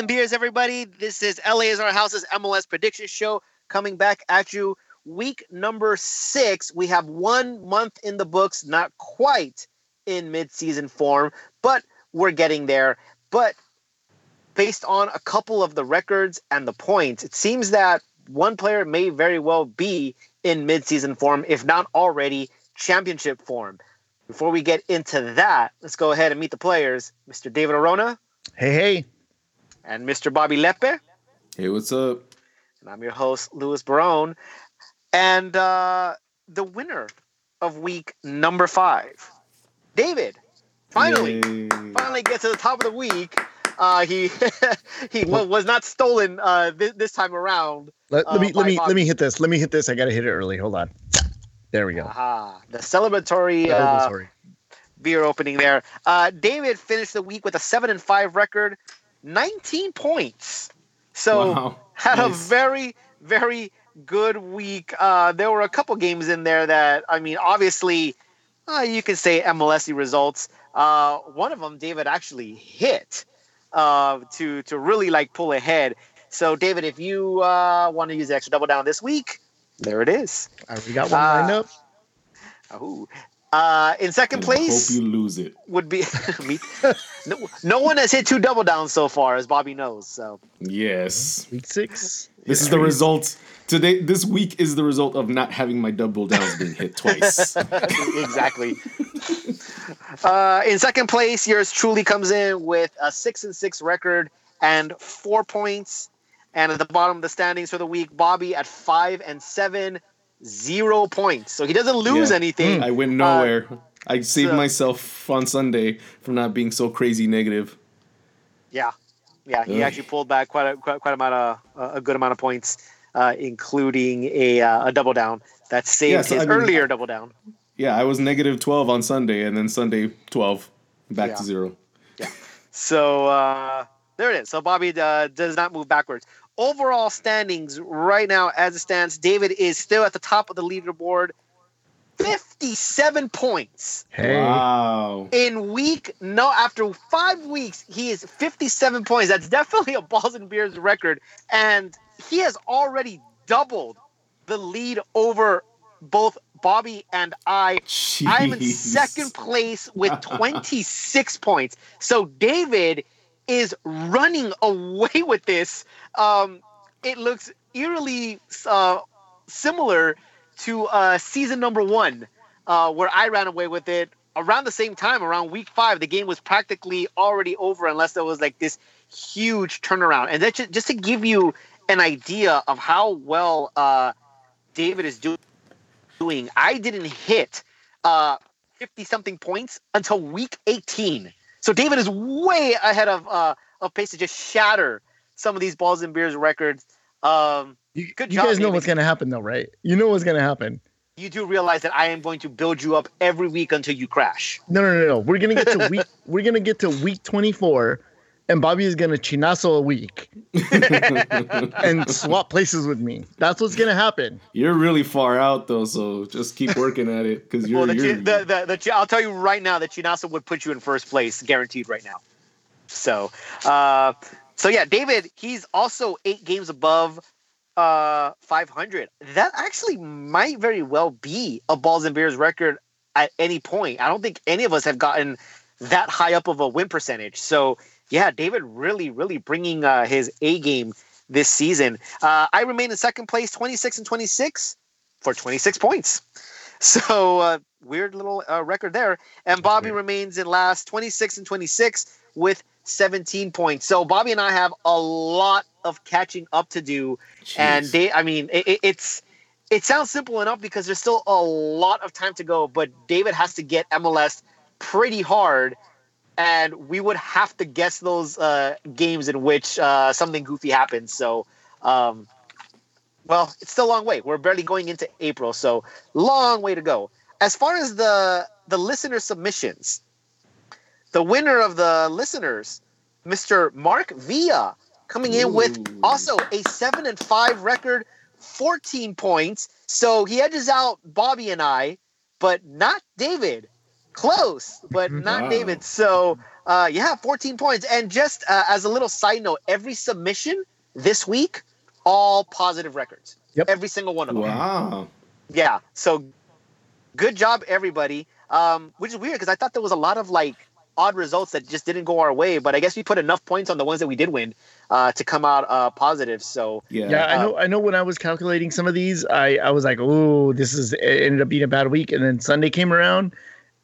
and beers, everybody. This is LA is our house's MLS prediction show coming back at you. Week number six. We have one month in the books, not quite in mid-season form, but we're getting there. But based on a couple of the records and the points, it seems that one player may very well be in mid-season form, if not already championship form. Before we get into that, let's go ahead and meet the players. Mr. David Arona. Hey, hey. And Mr. Bobby Lepe. Hey, what's up? And I'm your host, Louis Barone. And uh, the winner of week number five, David, finally, Yay. finally gets to the top of the week. Uh, he he was not stolen uh, this, this time around. Let, let me let me Bobby. let me hit this. Let me hit this. I gotta hit it early. Hold on. There we go. Aha. The celebratory, celebratory. Uh, beer opening there. Uh, David finished the week with a seven and five record, 19 points. So wow. had nice. a very, very good week. Uh, there were a couple games in there that, I mean, obviously, uh, you can say MLSy results. Uh, one of them, David actually hit uh, to to really like pull ahead. So, David, if you uh, want to use the extra double down this week, there it is. I already got one lined up. Oh, uh, in second place, hope you lose it. Would be me. no, no, one has hit two double downs so far, as Bobby knows. So yes, week six. This is the result today. This week is the result of not having my double downs being hit twice. exactly. uh, in second place, yours truly comes in with a six and six record and four points. And at the bottom of the standings for the week, Bobby at five and seven, zero points. So he doesn't lose yeah. anything. I went nowhere. Uh, I saved so, myself on Sunday from not being so crazy negative. Yeah, yeah. He Ugh. actually pulled back quite a quite, quite amount of uh, a good amount of points, uh, including a uh, a double down that saved yeah, so, his I mean, earlier double down. Yeah, I was negative twelve on Sunday, and then Sunday twelve, back yeah. to zero. Yeah. So uh, there it is. So Bobby uh, does not move backwards overall standings right now, as it stands, David is still at the top of the leaderboard. 57 points. Hey. Wow. In week, no, after five weeks, he is 57 points. That's definitely a Balls and Beers record. And he has already doubled the lead over both Bobby and I. Jeez. I'm in second place with 26 points. So David is running away with this. Um, it looks eerily uh, similar to uh, season number one, uh, where I ran away with it around the same time, around week five. The game was practically already over, unless there was like this huge turnaround. And that's just, just to give you an idea of how well uh, David is do- doing. I didn't hit 50 uh, something points until week 18. So David is way ahead of uh, of pace to just shatter some of these balls and beers records. Um, you, job, guys know David. what's gonna happen though, right? You know what's gonna happen. You do realize that I am going to build you up every week until you crash. No, no, no, no. We're gonna get to week. we're gonna get to week twenty four, and Bobby is gonna chinazo a week and swap places with me. That's what's gonna happen. You're really far out though, so just keep working at it because you're. Well, the, you're the, the, the, I'll tell you right now that chinazo would put you in first place, guaranteed right now. So, uh, so yeah, David, he's also eight games above uh 500. That actually might very well be a Balls and Beers record at any point. I don't think any of us have gotten that high up of a win percentage. So yeah, David really, really bringing uh, his A game this season. Uh, I remain in second place, 26 and 26 for 26 points. So uh, weird little uh, record there. And Bobby remains in last, 26 and 26 with 17 points. So Bobby and I have a lot of catching up to do. Jeez. And they, I mean, it, it's it sounds simple enough because there's still a lot of time to go. But David has to get MLS pretty hard, and we would have to guess those uh, games in which uh, something goofy happens. So. Um, well, it's still a long way. We're barely going into April, so long way to go. As far as the the listener submissions, the winner of the listeners, Mr. Mark Villa, coming in Ooh. with also a seven and five record, 14 points. So he edges out Bobby and I, but not David. Close, but not wow. David. So Uh, yeah, 14 points. And just uh, as a little side note, every submission this week, all positive records. Yep. Every single one of them. Wow. Yeah. So good job, everybody. Um, which is weird because I thought there was a lot of like odd results that just didn't go our way, but I guess we put enough points on the ones that we did win uh, to come out uh, positive. So Yeah. Yeah, I Uh, know. I know. When I was calculating some of these, I I was like, "Oh, this is." It ended up being a bad week, and then Sunday came around,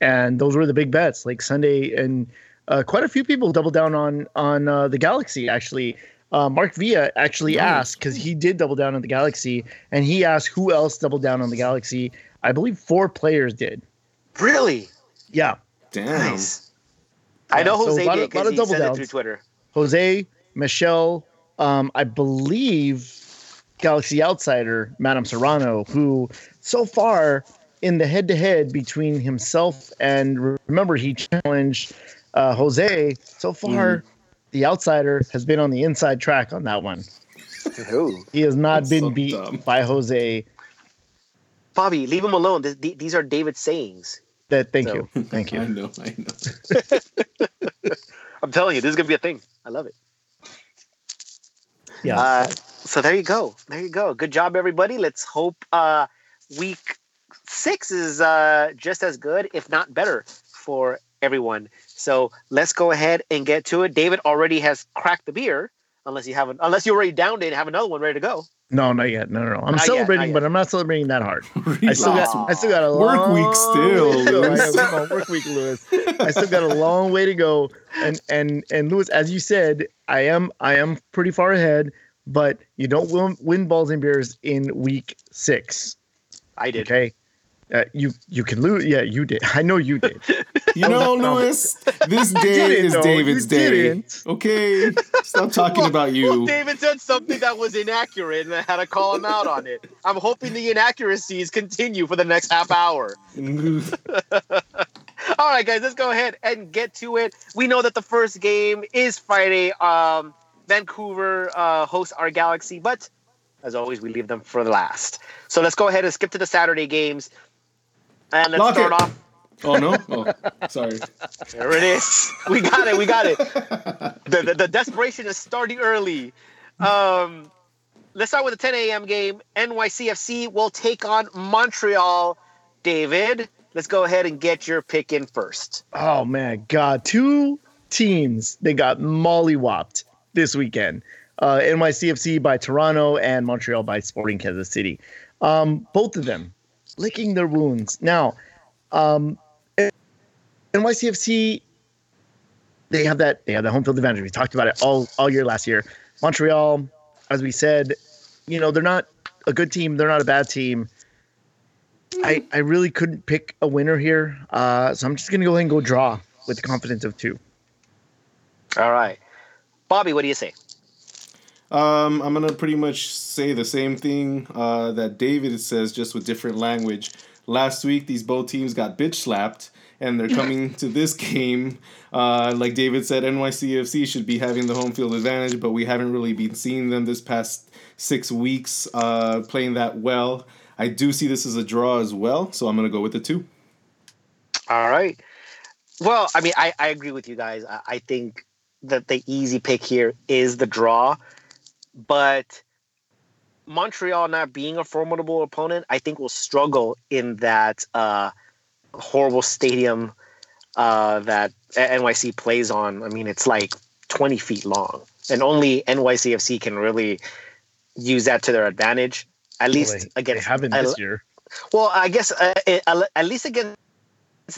and those were the big bets. Like Sunday, and uh, quite a few people doubled down on on uh, the Galaxy. Actually, uh, Mark Villa actually Nice. asked because he did double down on the Galaxy, and he asked who else doubled down on the Galaxy. I believe four players did. really Yeah, Damn. nice. I know Yeah, so a Jose lot did of- lot because he double sent it downs. through Twitter. Jose, Michelle, um, I believe Galaxy Outsider, Madame Serrano, who so far in the head to head between himself and remember he challenged uh, Jose. So far, the Outsider has been on the inside track on that one. Ooh. He has not That's been so beat dumb. by Jose. Bobby, leave him alone. Th- th- these are David's sayings. That thank So- you, thank you. I know. I know. I'm telling you, this is gonna be a thing. I love it. Yeah, Uh, so there you go. There you go. Good job, everybody. Let's hope uh, week six is uh, just as good, if not better, for everyone. So let's go ahead and get to it. David already has cracked the beer, unless you haven't, unless you already downed it and have another one ready to go. no, not yet. No, no, no. I'm Not yet, celebrating, not but. I'm not celebrating that hard. I still Relax. got I still got a Work long week still, way to go. Lewis. know, come on, work week, Lewis. I still got a long way to go. And and and Lewis, as you said, I am I am pretty far ahead, but you don't win, win balls and beers in week six. I did. Okay. Uh, you you can lose. Yeah, you did. I know you did. You know, Lewis, this day is though. David's day. didn't. Okay? Stop talking about Well, you. David said something that was inaccurate, and I had to call him out on it. I'm hoping the inaccuracies continue for the next half hour. All right, guys, let's go ahead and get to it. We know that the first game is Friday. Um, Vancouver uh, hosts our Galaxy, but as always, we leave them for the last. So let's go ahead and skip to the Saturday games. And let's Lock start it. off. oh, no? Oh, sorry. There it is. We got it. We got it. The, the, the desperation is starting early. Um, let's start with the 10 a.m. game. NYCFC will take on Montreal. David, let's go ahead and get your pick in first. Oh man, God, two teams they got mollywopped this weekend. Uh, NYCFC by Toronto and Montreal by Sporting Kansas City. Um, both of them licking their wounds. Now, um, NYCFC they have that they have that home field advantage. We talked about it all all year last year. Montreal, as we said, you know they're not a good team. They're not a bad team. I, I really couldn't pick a winner here, uh, so I'm just gonna go ahead and go draw with the confidence of two. All right. Bobby, what do you say? Um, I'm gonna pretty much say the same thing uh, that David says, just with different language. Last week, these both teams got bitch slapped, and they're coming to this game. Uh, like David said, NYCFC should be having the home field advantage, but we haven't really been seeing them this past six weeks uh, playing that well. I do see this as a draw as well, so I'm gonna go with the two. All right. Well, I mean, I, I agree with you guys. I, I think that the easy pick here is the draw, but Montreal not being a formidable opponent, I think will struggle in that uh, horrible stadium uh, that NYC plays on. I mean, it's like 20 feet long, and only NYCFC can really use that to their advantage. At least Well, they, against they haven't I- this year. well, I guess uh, at least against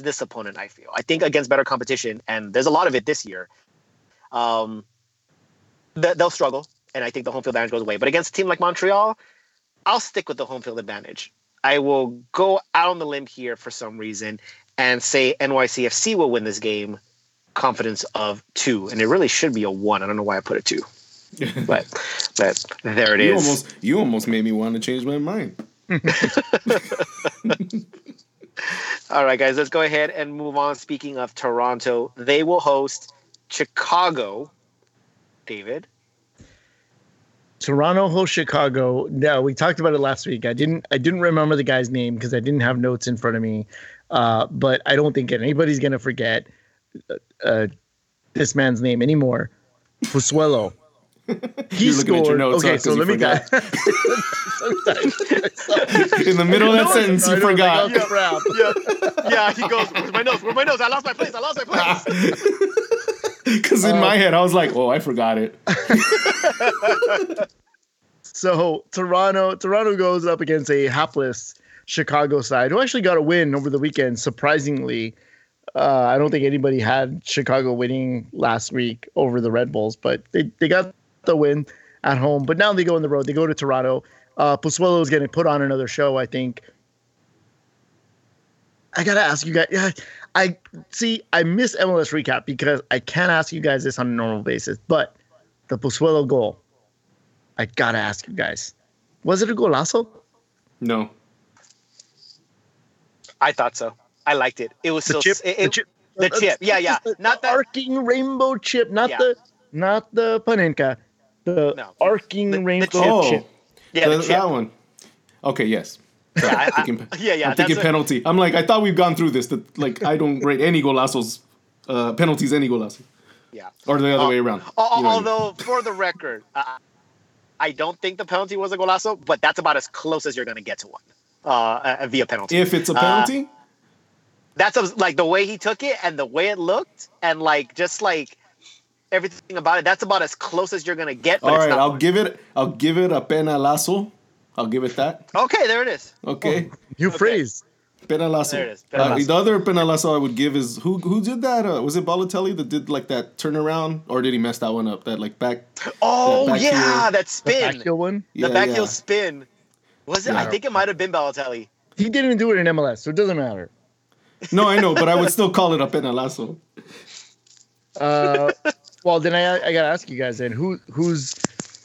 this opponent, I feel. I think against better competition, and there's a lot of it this year. Um, they'll struggle, and I think the home field advantage goes away. But against a team like Montreal, I'll stick with the home field advantage. I will go out on the limb here for some reason and say NYCFC will win this game. Confidence of two, and it really should be a one. I don't know why I put a two, but but there it you is. almost you almost made me want to change my mind. All right, guys, let's go ahead and move on. Speaking of Toronto, they will host Chicago. David. Toronto hosts Chicago. No, we talked about it last week. I didn't. I didn't remember the guy's name because I didn't have notes in front of me. Uh, but I don't think anybody's gonna forget. Uh, this man's name anymore. Pozuelo. He You're looking at your notes, huh, so you let me forgot. guys. In the middle of that No, sentence, I you forgot. like, oh, yeah, yeah. He goes, "Where's my nose? Where's my nose? I lost my place. I lost my place." Because in my head, I was like, "Oh, I forgot it." So Toronto, Toronto goes up against a hapless Chicago side who actually got a win over the weekend. Surprisingly, uh, I don't think anybody had Chicago winning last week over the Red Bulls, but they, they got the win at home. But now they go on the road. They go to Toronto. Uh, Pozuelo is going to put on another show. I think. I gotta ask you guys. Yeah, I see. I miss MLS recap because I can't ask you guys this on a normal basis. But the Pozuelo goal. I gotta ask you guys. Was it a golazo? No, I thought so. I liked it. It was The still chip, it- the chip, the chip. Yeah, yeah. The, Not the that- arcing rainbow chip, not Yeah. the not the panenka, the No. arcing The- the rainbow chip. oh, chip. Yeah, the- the chip. that one. Okay, yes. Yeah, I- I'm yeah, yeah, I'm thinking that's a- penalty. I'm like, I thought we've gone through this. That like, I don't rate any golazos, uh, penalties, any golazo, Yeah. or the other Uh, way around. Al- You know what I mean? although, for the record, uh, I don't think the penalty was a golazo, but that's about as close as you're going to get to one uh, uh, via penalty. if it's a uh, penalty, that's a, like the way he took it and the way it looked, and like just like everything about it. That's about as close as you're going to get. But all right, I'll one. give it. I'll give it a penalazo. I'll give it that. Okay, there it is. Okay, New Okay. phrase. penalazo. There it is, Uh, the other penalazo I would give is who who did that? Uh, was it Balotelli that did like that turnaround, or did he mess that one up? That like back. Oh back yeah, heel- that The spin, back heel one. Yeah, the back yeah. heel spin. Was it? Yeah. I think it might have been Balotelli. He didn't do it in MLS, so it doesn't matter. No, I know, but I would still call it a penalazo. Uh, well, then I I gotta ask you guys then who who's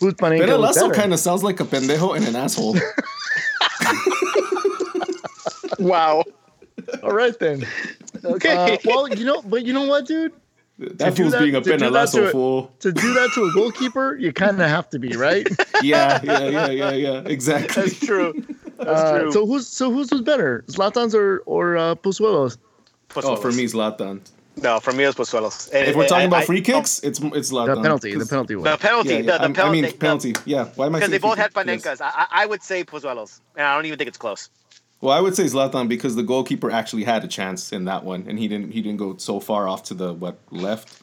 who's panenka was Penalazo better? kind of sounds like a pendejo and an asshole. Wow. All right then. Okay. Uh, well, you know, but you know what, dude? That do fool's that- being a to do that penalazo fool. To do that to a goalkeeper, you kind of have to be right. Yeah, yeah, yeah, yeah, yeah. Exactly. That's true. That's Uh, true. so who's so who's was better, Zlatan's or or uh, Pozuelos? Oh, for me, Zlatan. No, for me, it's Pozuelos. And- If we're talking I- about I- free kicks, it's it's Zlatan. The penalty, the 'Cause- penalty one. The penalty. Yeah, yeah, the, the I'm- penalty. I mean penalty. Yeah. Why am I? Because they both had kick? Yes. I, I I would say Pozuelos. And I don't even think it's close. Well, I would say Zlatan because the goalkeeper actually had a chance in that one, and he didn't. He didn't go so far off to the what left.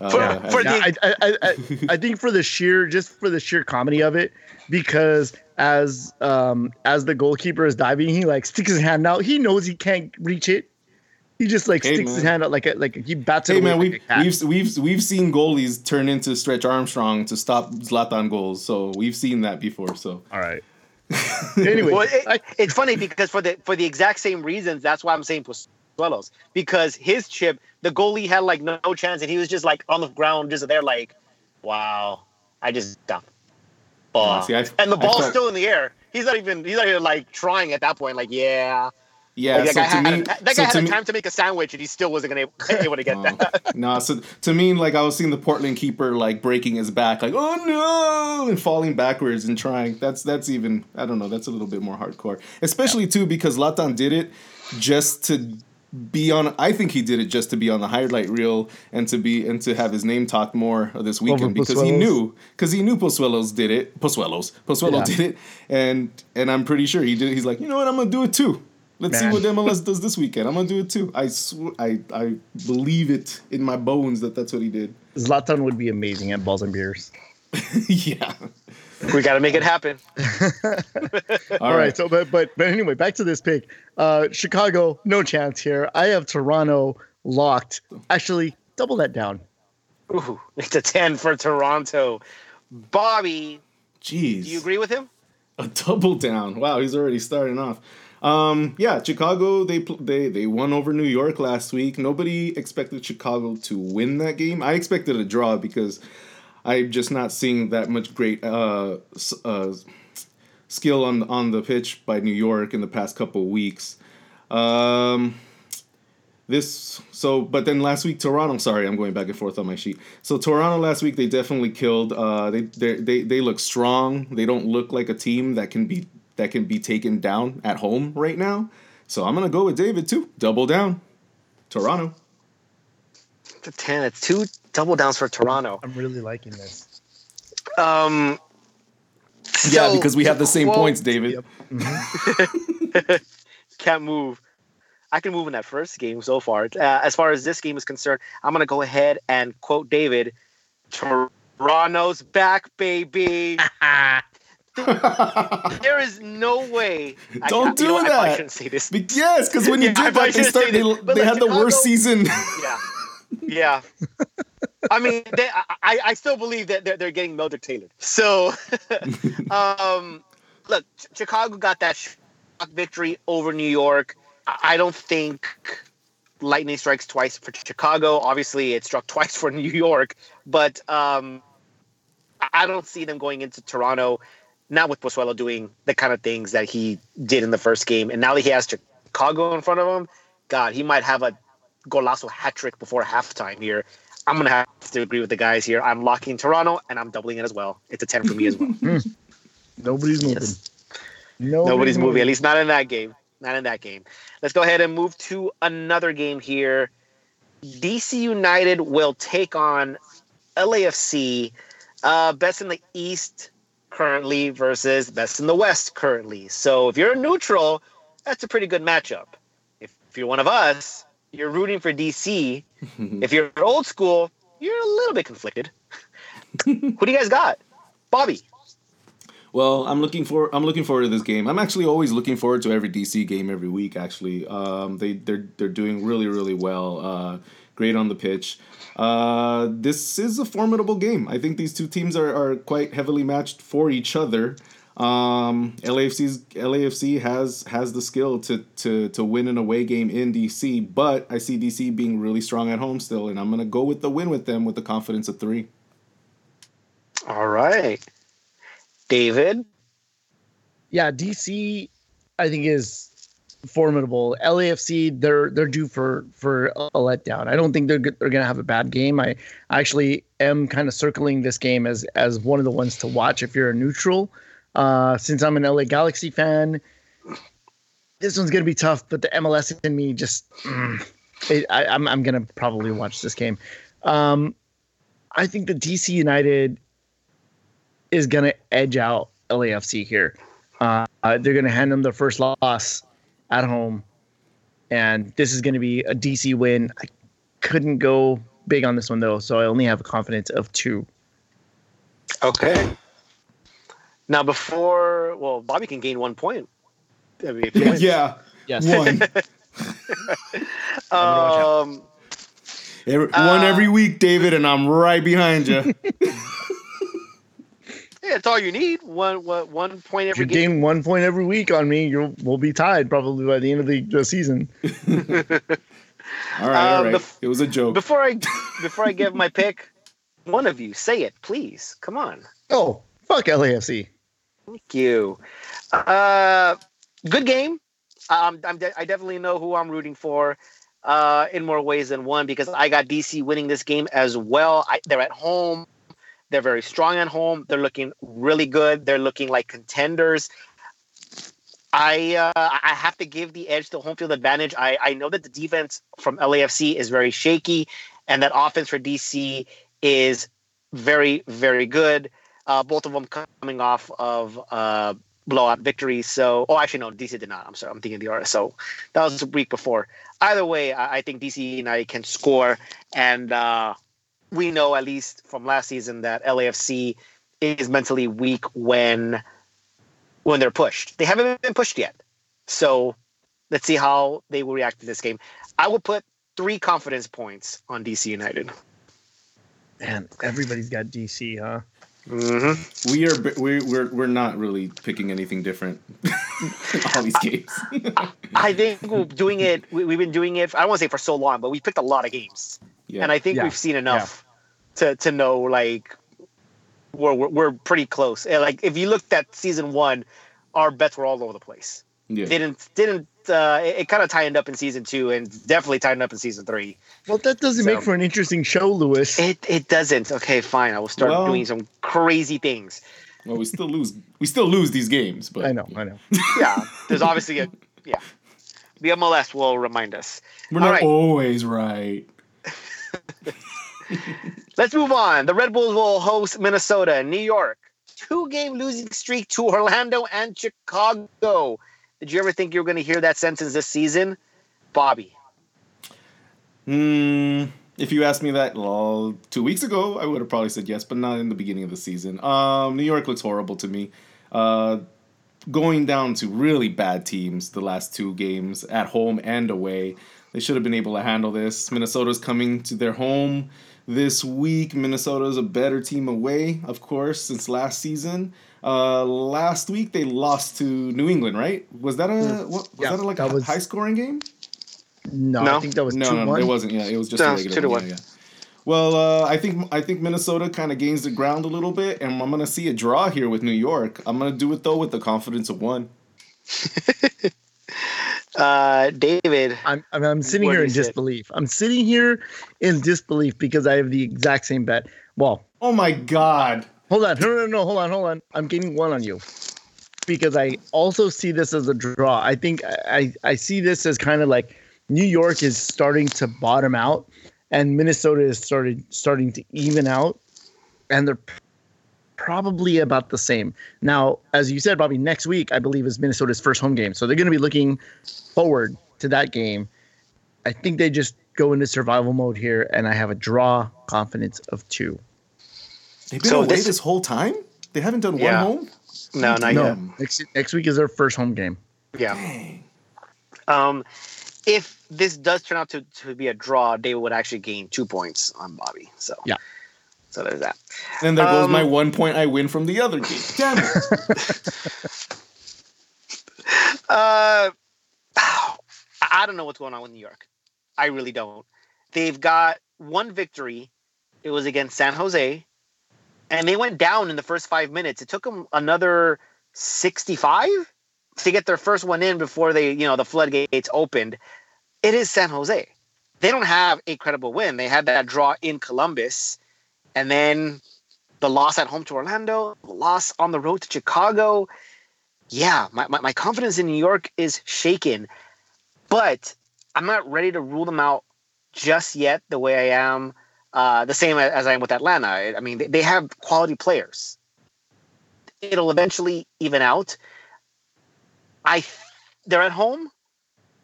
Uh, For- as- for Yeah, I, I, I, I, I think for the sheer, just for the sheer comedy of it, because as um as the goalkeeper is diving, he like sticks his hand out. He knows he can't reach it. He just like Hey, sticks his hand out like a, like he bats it Hey man, like we a cat. we've we've we've seen goalies turn into Stretch Armstrong to stop Zlatan goals, so we've seen that before. So All right. anyway, Well, it, I- it's funny because for the for the exact same reasons, that's why I'm saying Pozuelos. Because his chip, the goalie had like no, no chance, and he was just like on the ground, just there, like, wow, I just dumped. Yeah, see, I- and the I ball's thought- still in the air. He's not even he's not even like trying at that point. Like, yeah, yeah, like, that so guy to had, me, that guy so had to a me, time to make a sandwich, and he still wasn't gonna able, able to get Oh. that. no, so to me, like I was seeing the Portland keeper like breaking his back, like oh no, and falling backwards and trying. That's that's even I don't know. That's a little bit more hardcore, especially too because Zlatan did it just to be on. I think he did it just to be on the highlight reel and to be and to have his name talked more this weekend because he knew because he knew Pozuelos did it. Pozuelos, Pozuelo Yeah. did it, and and I'm pretty sure he did. He's like, you know what, I'm gonna do it too. Let's Man. see what MLS does this weekend. I'm gonna do it too. I sw- I I believe it in my bones that that's what he did. Zlatan would be amazing at balls and beers. yeah. we got to make it happen. All right. So, but but but anyway, back to this pick. Uh, Chicago, no chance here. I have Toronto locked. Actually, double that down. Ooh, it's a ten for Toronto. Bobby, Jeez. do you agree with him? A double down. Wow, he's already starting off. Um, yeah, Chicago they they they won over New York last week. Nobody expected Chicago to win that game. I expected a draw because I'm just not seeing that much great uh, uh, skill on on the pitch by New York in the past couple weeks. Um, this so but then last week Toronto I'm sorry I'm going back and forth on my sheet so Toronto last week they definitely killed uh they they, they look strong they don't look like a team that can be that can be taken down at home right now so I'm gonna go with David too double down Toronto It's a ten. It's two double downs for Toronto. I'm really liking this. Um, yeah, so, because we have the same quote- points, David. Yep. Can't move. I can move in that first game so far. Uh, as far as this game is concerned, I'm gonna go ahead and quote David. Toronto's back, baby. There is no way. Don't you do know what, I that. shouldn't say this. Be- yes, because when you Yeah, I did that, they started. They, they like had the worst season. Yeah, yeah. I mean, they, I, I still believe that they're, they're getting Mildred tailored. So, um, look, Chicago got that victory over New York. I I don't think lightning strikes twice for Chicago. Obviously, it struck twice for New York, but um, I- I don't see them going into Toronto. Not with Pozuelo doing the kind of things that he did in the first game, and now that he has Chicago in front of him, God, he might have a golazo hat trick before halftime here. I'm gonna have to agree with the guys here. I'm locking Toronto, and I'm doubling it as well. It's a ten for me as well. Nobody's moving. Yes. Nobody's, Nobody's moving, at least not in that game. Not in that game. Let's go ahead and move to another game here. DC United will take on LAFC, uh, best in the East currently versus best in the West currently. So if you're a neutral, that's a pretty good matchup. If, if you're one of us, you're rooting for DC. if you're old school, you're a little bit conflicted. Who do you guys got? Bobby. Well, I'm looking for I'm looking forward to this game. I'm actually always looking forward to every DC game every week. Actually, um, they they're they're doing really really well. Uh, great on the pitch. Uh, this is a formidable game. I think these two teams are, are quite heavily matched for each other. Um, LAFC's LAFC has has the skill to to to win an away game in DC, but I see DC being really strong at home still, and I'm gonna go with the win with them with the confidence of three. All right. David. Yeah, DC, I think is formidable. LAFC, they're they're due for for a letdown. I don't think they're they're gonna have a bad game. I actually am kind of circling this game as as one of the ones to watch if you're a neutral. Uh, since I'm an LA Galaxy fan, this one's gonna be tough. But the MLS in me just, mm, it, I, I'm I'm gonna probably watch this game. Um, I think the DC United is gonna edge out LAFC here. Uh, they're going to hand them their first loss at home, and this is going to be a DC win. I couldn't go big on this one though, so I only have a confidence of two. Okay. Now, before, well, Bobby can gain one point. I mean, Yeah, wins. yeah. Yes. one. Um, Every, one Uh, every week, David, and I'm right behind you. yeah, it's all you need. One, one, one point If you every game. gain one point every week on me, you'll we'll be tied probably by the end of the, the season. all right, all Um, right. bef- it was a joke. Before I, before I give my pick, one of you say it, please. Come on. Oh, fuck LAFC. Thank you. Uh, good game. Um, I'm de- I definitely know who I'm rooting for uh, in more ways than one because I got DC winning this game as well. I, they're at home. They're very strong at home. They're looking really good. They're looking like contenders. I uh, I have to give the edge to home field advantage. I, I know that the defense from LAFC is very shaky, and that offense for DC is very very good. Uh, both of them coming off of uh, blowout victories. So, oh, actually, no, DC did not. I'm sorry, I'm thinking the RSL. That was a week before. Either way, I, I think DC United can score, and uh, we know at least from last season that LAFC is mentally weak when when they're pushed. They haven't been pushed yet, so let's see how they will react to this game. I will put three confidence points on DC United. Man, everybody's got DC, huh? Mm-hmm. we are we, we're we're not really picking anything different. All these games. I think we're doing it. We, we've been doing it. I don't want to say for so long, but we picked a lot of games, yeah. and I think Yeah. we've seen enough to to know like we're, we're we're pretty close. And, like if you looked at season one, our bets were all over the place. yeah. Didn't didn't uh, it, it kind of tightened up in season two, and definitely tightened up in season three. Well, that doesn't So- make for an interesting show, Lewis. It it doesn't. Okay, fine. I will start Well- doing some crazy things. Well, we still lose. We still lose these games, but I know, I know. Yeah, there's obviously a yeah. The MLS will remind us. we're All not right. always right. Let's move on. The Red Bulls will host Minnesota, New York. Two game losing streak to Orlando and Chicago. Did you ever think you were going to hear that sentence this season? Bobby. Hmm. If you asked me that well, two weeks ago, I would have probably said yes, but not in the beginning of the season. Um, New York looks horrible to me. Uh, going down to really bad teams the last two games at home and away. They should have been able to handle this. Minnesota's coming to their home this week. Minnesota's a better team away, of course, since last season. Uh, last week they lost to New England, right? Was that a what, was Yeah, that a, like that a was- high scoring game? No, No. I think that was No, two no, one. it wasn't. Yeah, it was just No, a regular two to one. one. Yeah, yeah. Well, uh, I think I think Minnesota kind of gains the ground a little bit, and I'm gonna see a draw here with New York. I'm gonna do it though with the confidence of one. Uh, David. I'm, I'm, I'm sitting here in you say? disbelief. I'm sitting here in disbelief because I have the exact same bet. Well, Oh my God! hold on. No, no, no. Hold on. Hold on. I'm gaining one on you because I also see this as a draw. I think I, I see this as kind of like New York is starting to bottom out and Minnesota is started starting to even out and they're probably about the same. Now, as you said, Bobby, next week I believe is Minnesota's first home game. So they're going to be looking forward to that game. I think they just go into survival mode here and I have a draw confidence of 2. They've been So away this- this, whole time. They haven't done Yeah. one home. No, not no, yet. next next week is their first home game. Yeah. Dang. Um, if this does turn out to, to be a draw, David would actually gain two points on Bobby. So Yeah. So there's that. And there goes Um, my one point I win from the other game. Damn it! Uh, I don't know what's going on with New York. I really don't. They've got one victory. It was against San Jose, and they went down in the first five minutes. It took them another sixty-five to get their first one in before they, you know, the floodgates opened. It is San Jose. They don't have a credible win. They had that draw in Columbus, and then the loss at home to Orlando, the loss on the road to Chicago yeah, my, my, my confidence in New York is shaken, but I'm not ready to rule them out just yet the way I am, uh, the same as I am with Atlanta. I, mean, they, have quality players. It'll eventually even out. I, they're at home.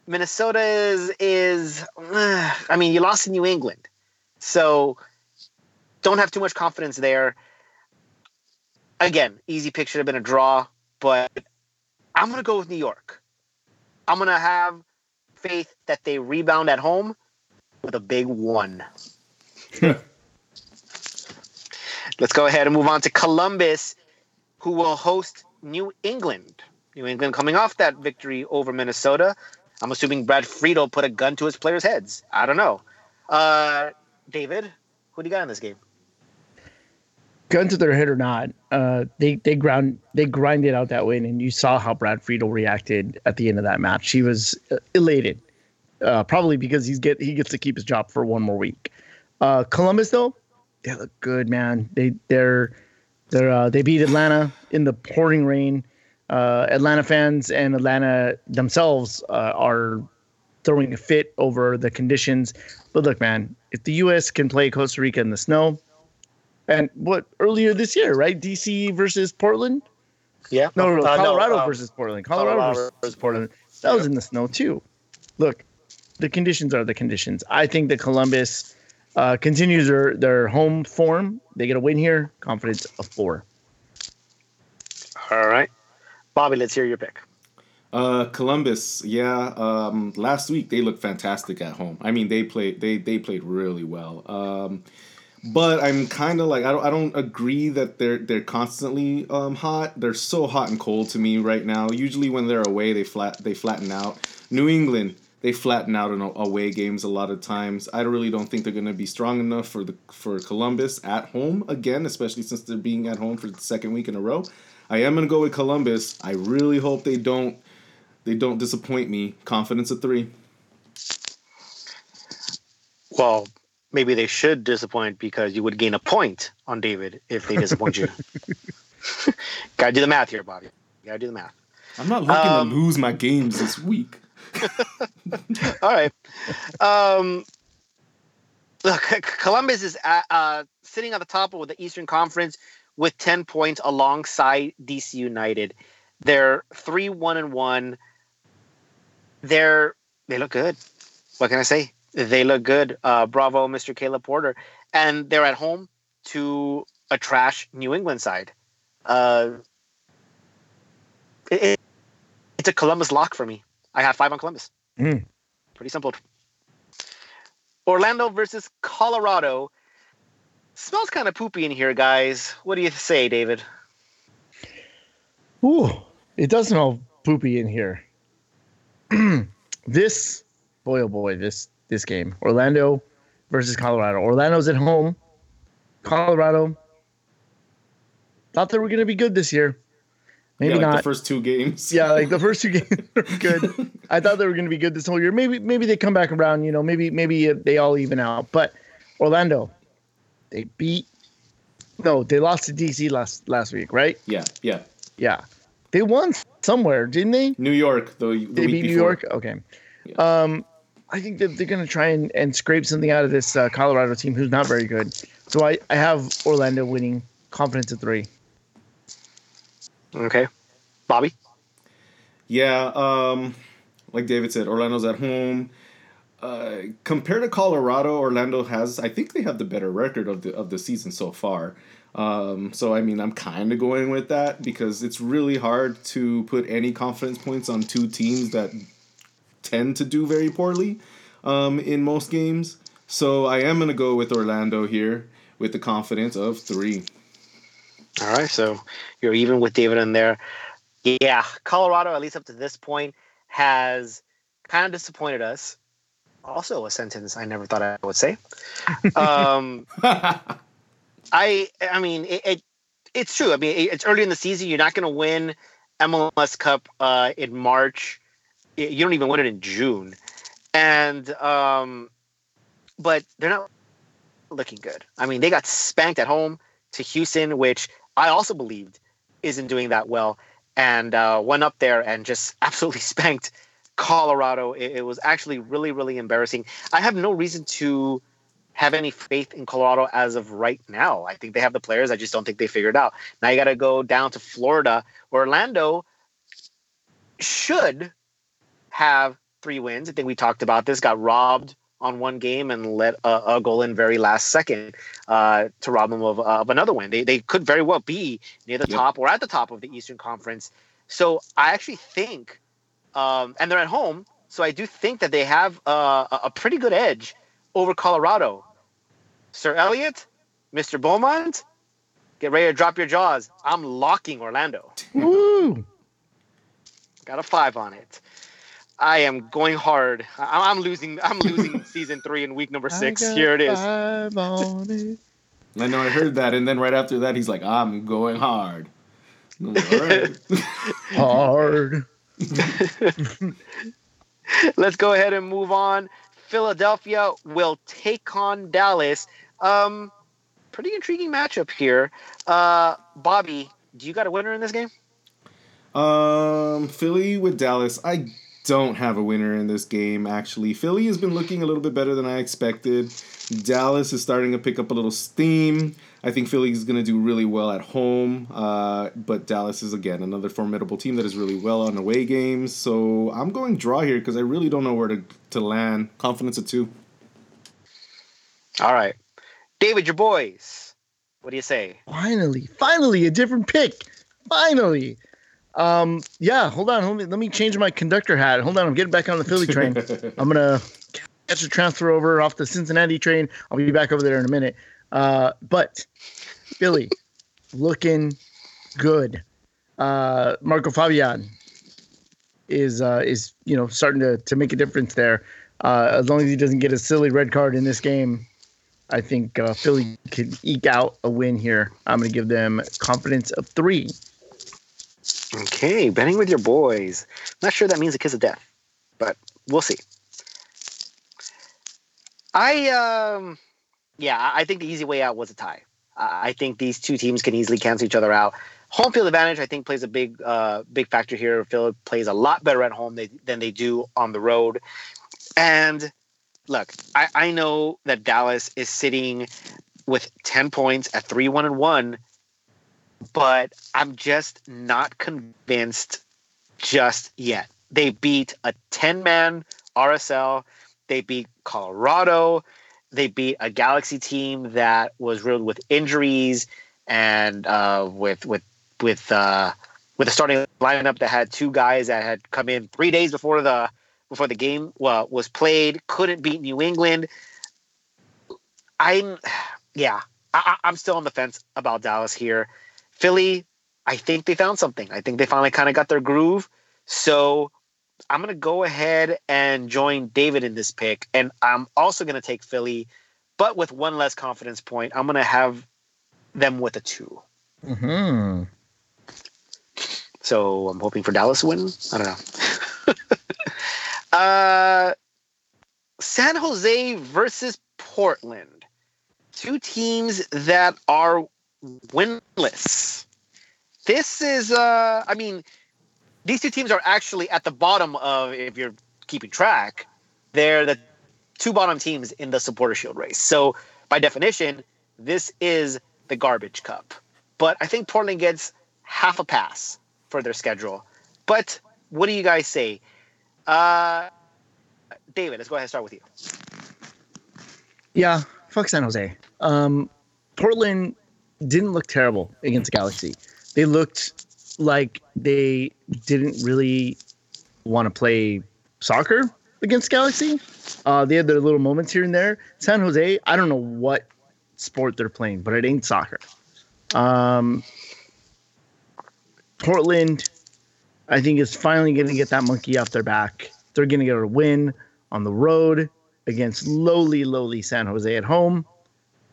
Minnesota is is. I mean, you lost to New England, so don't have too much confidence there. Again, easy pick should have been a draw, but I'm gonna go with New York. I'm gonna have faith that they rebound at home with a big one. Let's go ahead and move on to Columbus, who will host New England. New England coming off that victory over Minnesota. I'm assuming Brad Friedel put a gun to his players' heads. I don't know. Uh, David, who do you got in this game? Gun to their head or not, uh, they they ground they grinded it out that win, and you saw how Brad Friedel reacted at the end of that match. He was uh, elated, uh, probably because he's get he gets to keep his job for one more week. Uh, Columbus though, they look good, man. They they're they're uh, they beat Atlanta in the pouring rain. Uh, Atlanta fans and Atlanta themselves are throwing a fit over the conditions. But look, man, if the U.S. can play Costa Rica in the snow, and what earlier this year, right? DC versus Portland. Yeah, No, no, no Uh, Colorado uh, versus Portland. Colorado, Colorado versus Portland. That was in the snow too. Look, the conditions are the conditions. I think that Columbus uh, continues their their home form. They get a win here. Confidence of four. All right, Bobby, let's hear your pick. Uh, Columbus, yeah. Um, last week they looked fantastic at home. I mean, they played they they played really well. Um, but I'm kind of like I don't I don't agree that they're they're constantly um, hot. They're so hot and cold to me right now. Usually when they're away, they flat they flatten out. New England they flatten out in away games a lot of times. I really don't think they're going to be strong enough for the for Columbus at home again, especially since they're being at home for the second week in a row. I am going to go with Columbus. I really hope they don't they don't disappoint me. Confidence of three. Well, maybe they should disappoint because you would gain a point on David if they disappoint you. Gotta do the math here, Bobby. Gotta do the math. I'm not looking Um, to lose my games this week. All right. Um, look, Columbus is at, uh, sitting at the top of the Eastern Conference with 10 points alongside DC United. They're 3 1 and 1. They're they look good. What can I say? They look good. Uh, bravo, Mr. Caleb Porter. And they're at home to a trash New England side. Uh, it, it, it's a Columbus lock for me. I have five on Columbus. Mm. Pretty simple. Orlando versus Colorado. Smells kind of poopy in here, guys. What do you say, David? Ooh, it does smell poopy in here. this boy, oh boy, this this game, Orlando versus Colorado. Orlando's at home. Colorado thought they were going to be good this year. Maybe yeah, like not. The first two games. yeah, like the first two games were good. I thought they were going to be good this whole year. Maybe maybe they come back around. You know, maybe maybe they all even out. But Orlando, they beat. No, they lost to DC last last week, right? Yeah, yeah. Yeah, they won somewhere, didn't they? New York, though. The They beat New. York. Okay. Um, I think that they're going to try and, and scrape something out of this uh, Colorado team, who's not very good. So I, I have Orlando winning, confidence of three. Okay. Bobby? Yeah, um, like David said, Orlando's at home. Uh, compared to Colorado, Orlando has I think they have the better record of the of the season so far. Um, so I mean, I'm kind of going with that because it's really hard to put any confidence points on two teams that tend to do very poorly um, in most games. So I am gonna go with Orlando here with the confidence of three. All right. So you're even with David in there. Yeah. Colorado, at least up to this point, has kind of disappointed us. Also, a sentence I never thought I would say. Um, I I mean it, it it's true. I mean it, it's early in the season. You're not going to win MLS Cup uh, in March. You don't even win it in June, and um, but they're not looking good. I mean they got spanked at home to Houston, which I also believed isn't doing that well, and uh, went up there and just absolutely spanked Colorado. It, it was actually really really embarrassing. I have no reason to have any faith in Colorado as of right now. I think they have the players. I just don't think they figured out. Now you got to go down to Florida. Orlando should have three wins. I think we talked about this. Got robbed on one game and let a, a goal in very last second uh, to rob them of, of another win. They, they could very well be near the Yep. top or at the top of the Eastern Conference. So I actually think, um, and they're at home. So I do think that they have uh, a- a pretty good edge over Colorado. Sir Elliott, Mr. Beaumont, get ready to drop your jaws. I'm locking Orlando. Woo! Got a five on it. I am going hard. I- I'm losing. I'm losing season three in week number six. Here it is. it. I know I heard that, and then right after that, he's like, "I'm going hard." I'm like, All right. Hard. Let's go ahead and move on. Philadelphia will take on Dallas. Um, pretty intriguing matchup here. Uh, Bobby, do you got a winner in this game? Um, Philly with Dallas. I don't have a winner in this game. Actually, Philly has been looking a little bit better than I expected. Dallas is starting to pick up a little steam. I think Philly is going to do really well at home, uh, but Dallas is again another formidable team that is really well on away games. So I'm going draw here because I really don't know where to to land. Confidence of two. All right, David, your boys. What do you say? Finally, finally, a different pick. Finally. Um, yeah, hold on. Let me, let me change my conductor hat. Hold on. I'm getting back on the Philly train. I'm gonna catch a transfer over off the Cincinnati train. I'll be back over there in a minute. Uh, but Philly looking good. Uh, Marco Fabian is uh, is you know starting to to make a difference there. Uh, as long as he doesn't get a silly red card in this game, I think uh, Philly can eke out a win here. I'm going to give them confidence of three. Okay, betting with your boys. Not sure that means a kiss of death, but we'll see. I um, yeah, I think the easy way out was a tie. I think these two teams can easily cancel each other out. Home field advantage, I think, plays a big, uh, big factor here. Philly plays a lot better at home than they do on the road, and look, I, I know that Dallas is sitting with 10 points at 3 1 and 1, but I'm just not convinced just yet. They beat a 10 man RSL, they beat Colorado, they beat a Galaxy team that was riddled with injuries and uh, with with with uh, with a starting lineup that had two guys that had come in three days before the before the game well, was played. Couldn't beat New England. I'm yeah, I, I'm still on the fence about Dallas here. Philly, I think they found something. I think they finally kind of got their groove. So I'm going to go ahead and join David in this pick. And I'm also going to take Philly, but with one less confidence point. I'm going to have them with a 2 Hmm. So I'm hoping for Dallas to win. I don't know. uh, San Jose versus Portland. Two teams that are winless. This is, uh, I mean, these two teams are actually at the bottom of, if you're keeping track, they're the two bottom teams in the supporter shield race. So by definition, this is the garbage cup. But I think Portland gets half a pass for their schedule. But what do you guys say? Uh, David, let's go ahead and start with you. Yeah, fuck San Jose. Um, Portland didn't look terrible against Galaxy. They looked like they didn't really want to play soccer against Galaxy. Uh, they had their little moments here and there. San Jose, I don't know what sport they're playing, but it ain't soccer. Um, Portland, I think, is finally going to get that monkey off their back. They're going to get a win on the road against lowly, lowly San Jose at home.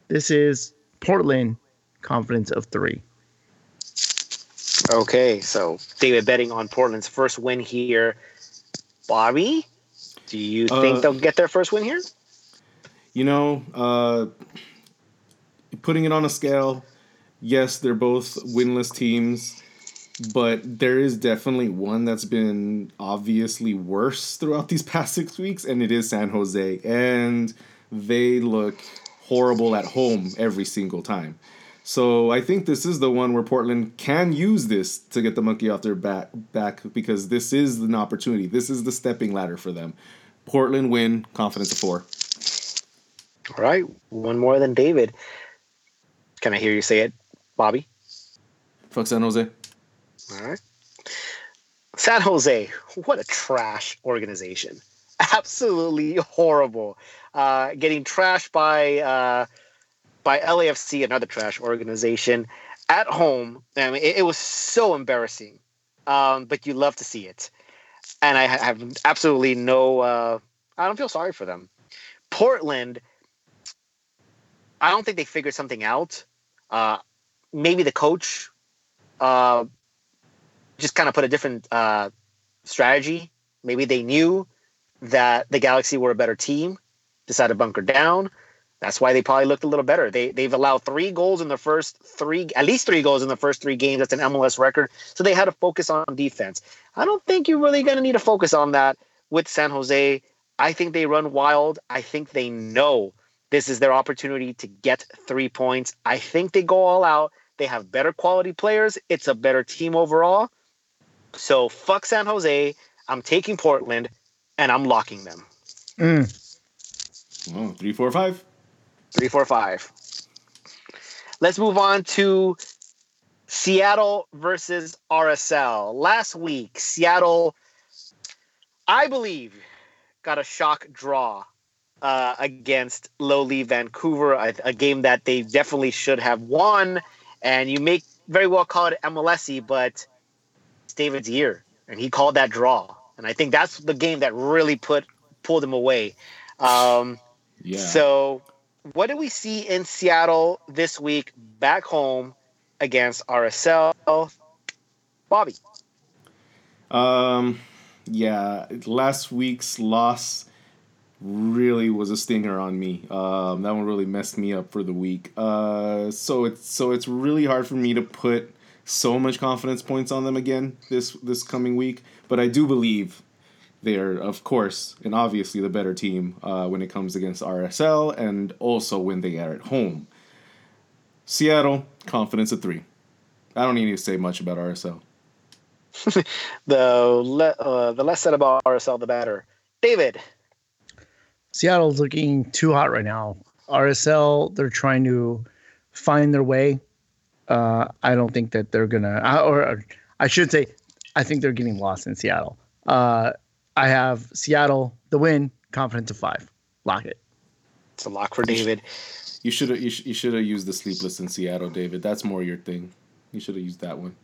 This is Portland, confidence of three. Okay, so David betting on Portland's first win here. Bobby, do you think Uh, they'll get their first win here? You know, uh, putting it on a scale, yes, they're both winless teams, but there is definitely one that's been obviously worse throughout these past six weeks, and it is San Jose. And they look horrible at home every single time. So I think this is the one where Portland can use this to get the monkey off their back, back because this is an opportunity. This is the stepping ladder for them. Portland win, confidence of four. All right, one more than David. Can I hear you say it, Bobby? Fuck San Jose. All right. San Jose, what a trash organization. Absolutely horrible. Uh, getting trashed by uh, by LAFC, another trash organization, at home. I mean, it, it was so embarrassing, um, but you love to see it. And I have absolutely no. Uh, I don't feel sorry for them. Portland. I don't think they figured something out. Uh, maybe the coach uh, just kind of put a different uh, strategy. Maybe they knew that the Galaxy were a better team, decided to bunker down. That's why they probably looked a little better. They they've allowed three goals in the first three, at least three goals in the first three games. That's an MLS record. So they had to focus on defense. I don't think you're really going to need to focus on that with San Jose. I think they run wild. I think they know this is their opportunity to get three points. I think they go all out. They have better quality players. It's a better team overall. So fuck San Jose. I'm taking Portland and I'm locking them. Mm. Oh, three, four, five. Three, four, five. Let's move on to Seattle versus RSL. Last week, Seattle, I believe, got a shock draw uh, against lowly Vancouver, a, a game that they definitely should have won. And you may very well call it MLSy, but it's David's year, and he called that draw. And I think that's the game that really put pulled him away. Um, Yeah. so, what do we see in Seattle this week back home against RSL? Bobby. Um, yeah, last week's loss really was a stinger on me. Um, that one really messed me up for the week. Uh, so it's so it's really hard for me to put so much confidence points on them again this this coming week. But I do believe they are, of course, and obviously the better team uh, when it comes against RSL and also when they are at home. Seattle, confidence of three. I don't need to say much about RSL. the le- uh, the less said about RSL, the better. David. Seattle's looking too hot right now. RSL, they're trying to find their way. Uh, I don't think that they're gonna, or, or I should say, I think they're getting lost in Seattle. Uh, I have Seattle the win, confidence of five. Lock it. It's a lock for David. You should have you, sh- you should have used the sleepless in Seattle, David. That's more your thing. You should have used that one.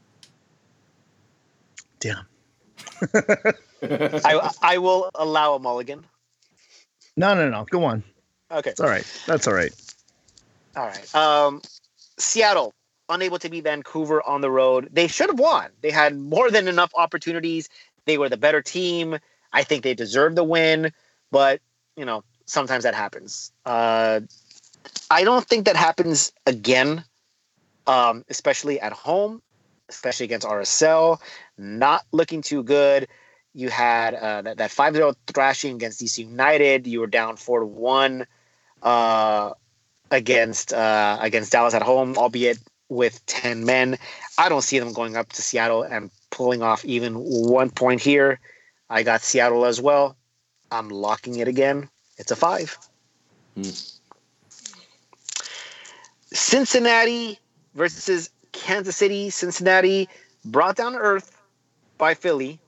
Damn. I I will allow a mulligan. No, no, no. Go on. Okay. It's all right. That's all right. All right. Um, Seattle unable to beat Vancouver on the road. They should have won. They had more than enough opportunities. They were the better team. I think they deserve the win, but you know sometimes that happens. Uh, I don't think that happens again, um, especially at home, especially against RSL. Not looking too good. You had uh, that, that 5-0 thrashing against DC United. You were down 4 to 1 uh, against uh, against Dallas at home, albeit with 10 men. I don't see them going up to Seattle and pulling off even one point here. I got Seattle as well. I'm locking it again. It's a 5. Mm. Cincinnati versus Kansas City. Cincinnati brought down earth by Philly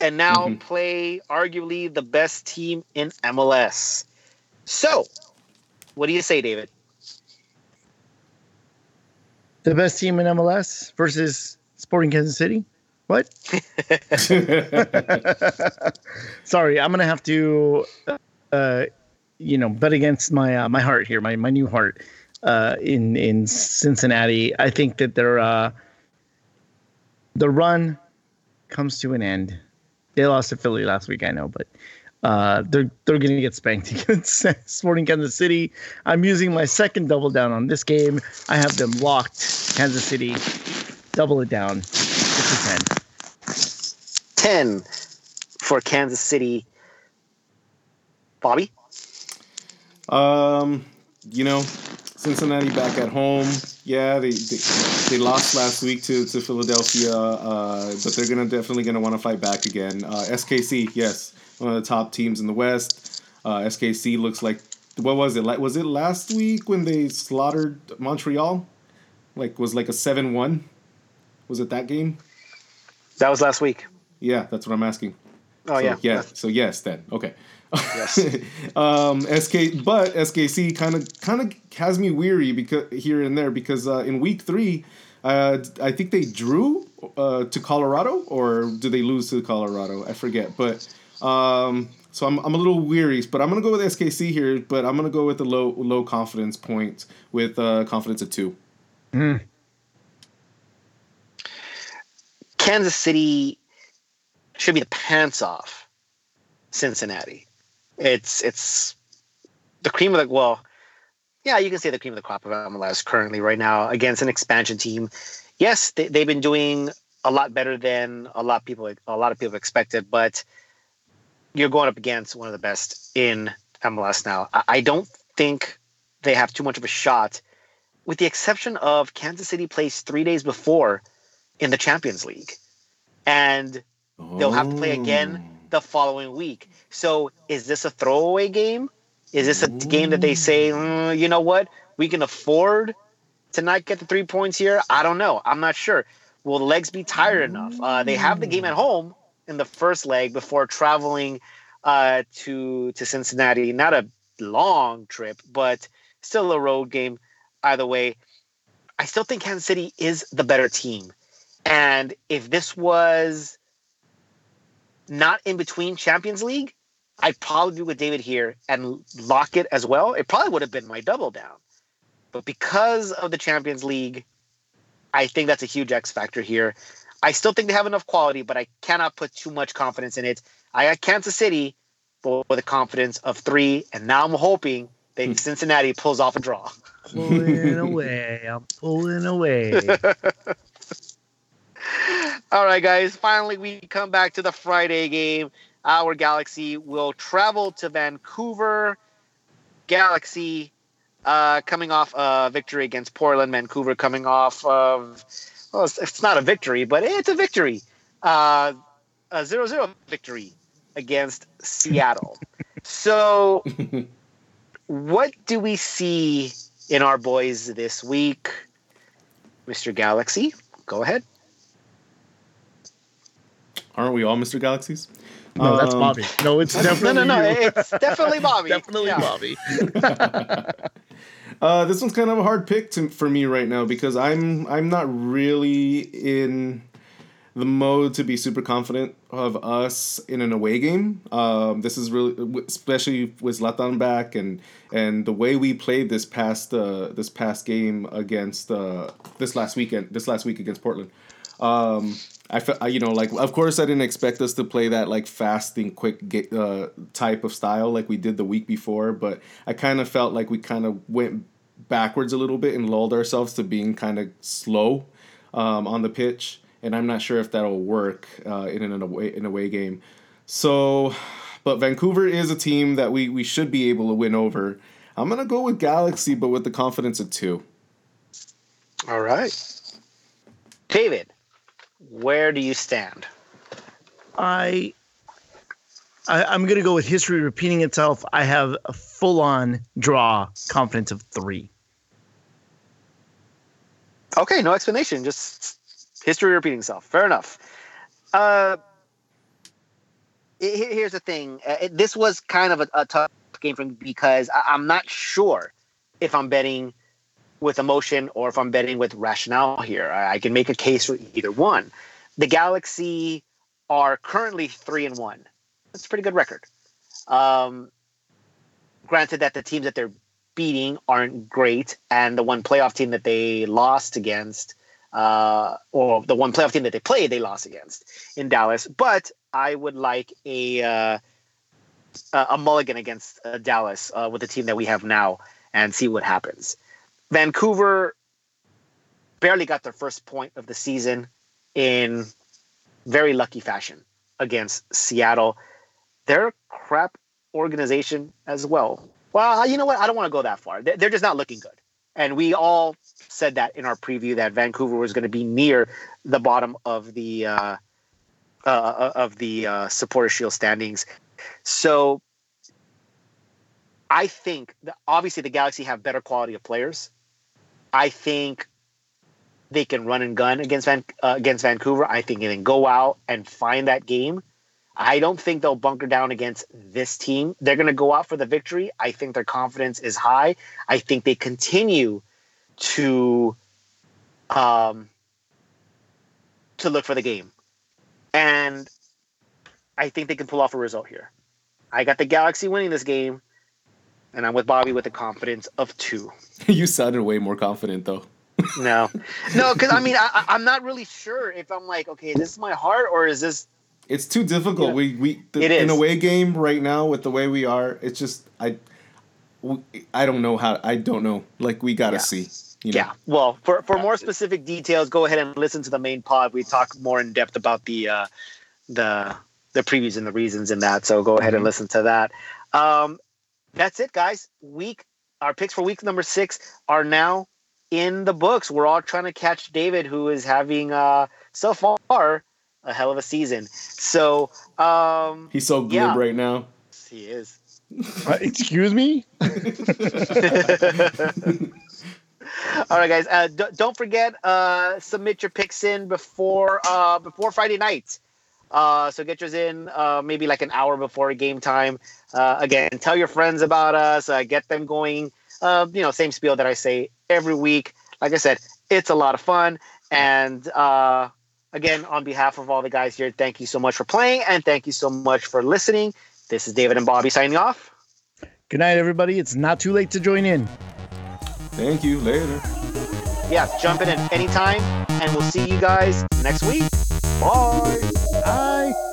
and now Mhm. play arguably the best team in MLS. So, what do you say, David? The best team in MLS versus Sporting Kansas City. What? Sorry, I'm gonna have to, uh, you know, bet against my uh, my heart here, my my new heart, uh, in in Cincinnati. I think that they're uh, the run comes to an end. They lost to Philly last week, I know, but uh, they're they're going to get spanked against Sporting Kansas City. I'm using my second double down on this game. I have them locked. Kansas City, double it down. It's a 10. 10 for Kansas City. Bobby? Um, you know, Cincinnati back at home. Yeah, they they, they lost last week to, to Philadelphia, uh, but they're gonna definitely gonna want to fight back again. Uh, SKC, yes, one of the top teams in the West. Uh, SKC looks like what was it like? Was it last week when they slaughtered Montreal? Like was like a seven one. Was it that game? That was last week. Yeah, that's what I'm asking. Oh, so, yeah. yeah. So yes, then okay. Yes. um, SK, but SKC kind of kind of has me weary because here and there because uh, in week three, uh, I think they drew uh, to Colorado or do they lose to Colorado? I forget, but. Um, so I'm, I'm a little weary, but I'm gonna go with SKC here. But I'm gonna go with the low low confidence point with uh, confidence of two. Kansas City should be the pants off Cincinnati. It's it's the cream of the well, yeah, you can say the cream of the crop of MLS currently right now against an expansion team. Yes, they, they've been doing a lot better than a lot of people a lot of people expected, but you're going up against one of the best in MLS now. I, don't think they have too much of a shot, with the exception of Kansas City plays three days before in the Champions League. And they'll have to play again the following week. So is this a throwaway game? Is this a game that they say, "Mm, you know what, we can afford to not get the three points here? I don't know. I'm not sure. Will the legs be tired enough? Uh, they have the game at home in the first leg before traveling uh, to to Cincinnati. Not a long trip, but still a road game. Either way, I still think Kansas City is the better team. And if this was not in between Champions League, I'd probably be with David here and lock it as well. It probably would have been my double down. But because of the Champions League, I think that's a huge X factor here. I still think they have enough quality, but I cannot put too much confidence in it. I got Kansas City for the confidence of three, and now I'm hoping that hmm. Cincinnati pulls off a draw. Pulling away. I'm pulling away. All right, guys. Finally, we come back to the Friday game. our Galaxy will travel to Vancouver. Galaxy uh, coming off a victory against Portland. Vancouver coming off of, well, it's, it's not a victory, but it's a victory. Uh, a 0 0 victory against Seattle. so, what do we see in our boys this week? Mr. Galaxy, go ahead. Aren't we all Mr. Galaxies? No, that's Um, Bobby. No, it's definitely No, no, no. you. It's definitely Bobby. definitely Yeah. Bobby. Uh, this one's kind of a hard pick to, for me right now because I'm I'm not really in the mode to be super confident of us in an away game. Um, this is really, especially with Zlatan back and and the way we played this past uh, this past game against uh, this last weekend, this last week against Portland. Um, I felt, I- you know, like of course I didn't expect us to play that like fast and quick ga- uh, type of style like we did the week before, but I kind of felt like we kind of went backwards a little bit and lulled ourselves to being kind of slow um, on the pitch, and I'm not sure if that'll work uh, in an away in away game. So, but Vancouver is a team that we we should be able to win over. I'm gonna go with Galaxy, but with the confidence of two. All right. David, where do you stand? I, I I'm gonna go with history repeating itself. I have a full on draw confidence of three. Okay, no explanation, just history repeating itself. Fair enough. Uh, he- he- here's the thing. Uh, it- this was kind of a, a tough game for me because I, I'm not sure if I'm betting with emotion or if I'm betting with rationale here. I, I can make a case for either one. The Galaxy are currently three and one. That's a pretty good record. Um, granted that the teams that they're beating aren't great, and the one playoff team that they lost against, uh, or the one playoff team that they played, they lost against in Dallas. But I would like a uh, a mulligan against uh, Dallas uh, with the team that we have now, and see what happens. Vancouver barely got their first point of the season in very lucky fashion against Seattle. They're a crap organization as well. Well, you know what? I don't want to go that far. They're just not looking good. And we all said that in our preview that Vancouver was going to be near the bottom of the uh, uh, of the uh, supporter shield standings. So I think obviously the Galaxy have better quality of players. I think they can run and gun against Van, uh, against Vancouver. I think they can go out and find that game. I don't think they'll bunker down against this team. They're going to go out for the victory. I think their confidence is high. I think they continue to um, to look for the game, and I think they can pull off a result here. I got the Galaxy winning this game, and I'm with Bobby with the confidence of two. you sounded way more confident though. No, no, because I mean, I, I- I'm not really sure if I'm like, okay, this is my heart or is this It's too difficult. Yeah. We we the, It in a way game right now with the way we are. It's just I we- I don't know how I don't know. Like we gotta Yeah. see. You know? Yeah. Well, for, for more specific details, go ahead and listen to the main pod. We talk more in depth about the uh, the the previews and the reasons in that. So go ahead and Mhm. listen to that. Um, that's it, guys. Week our picks for week number six are now in the books. We're all trying to catch David, who is having uh, so far a hell of a season. So um, He's so glib Yeah. right now. he is. Uh, excuse me. All right, guys. Uh, d- don't forget uh, submit your picks in before uh, before Friday night. Uh, so get yours in uh, maybe like an hour before game time. Uh, again, tell your friends about us. Uh, get them going. Uh, you know, same spiel that I say every week. Like I said, it's a lot of fun. And uh, again, on behalf of all the guys here, thank you so much for playing and thank you so much for listening. This is David and Bobby signing off. Good night, everybody. It's not too late to join in. Thank you. Later. Yeah, jump in at any time, and we'll see you guys next week. Bye. I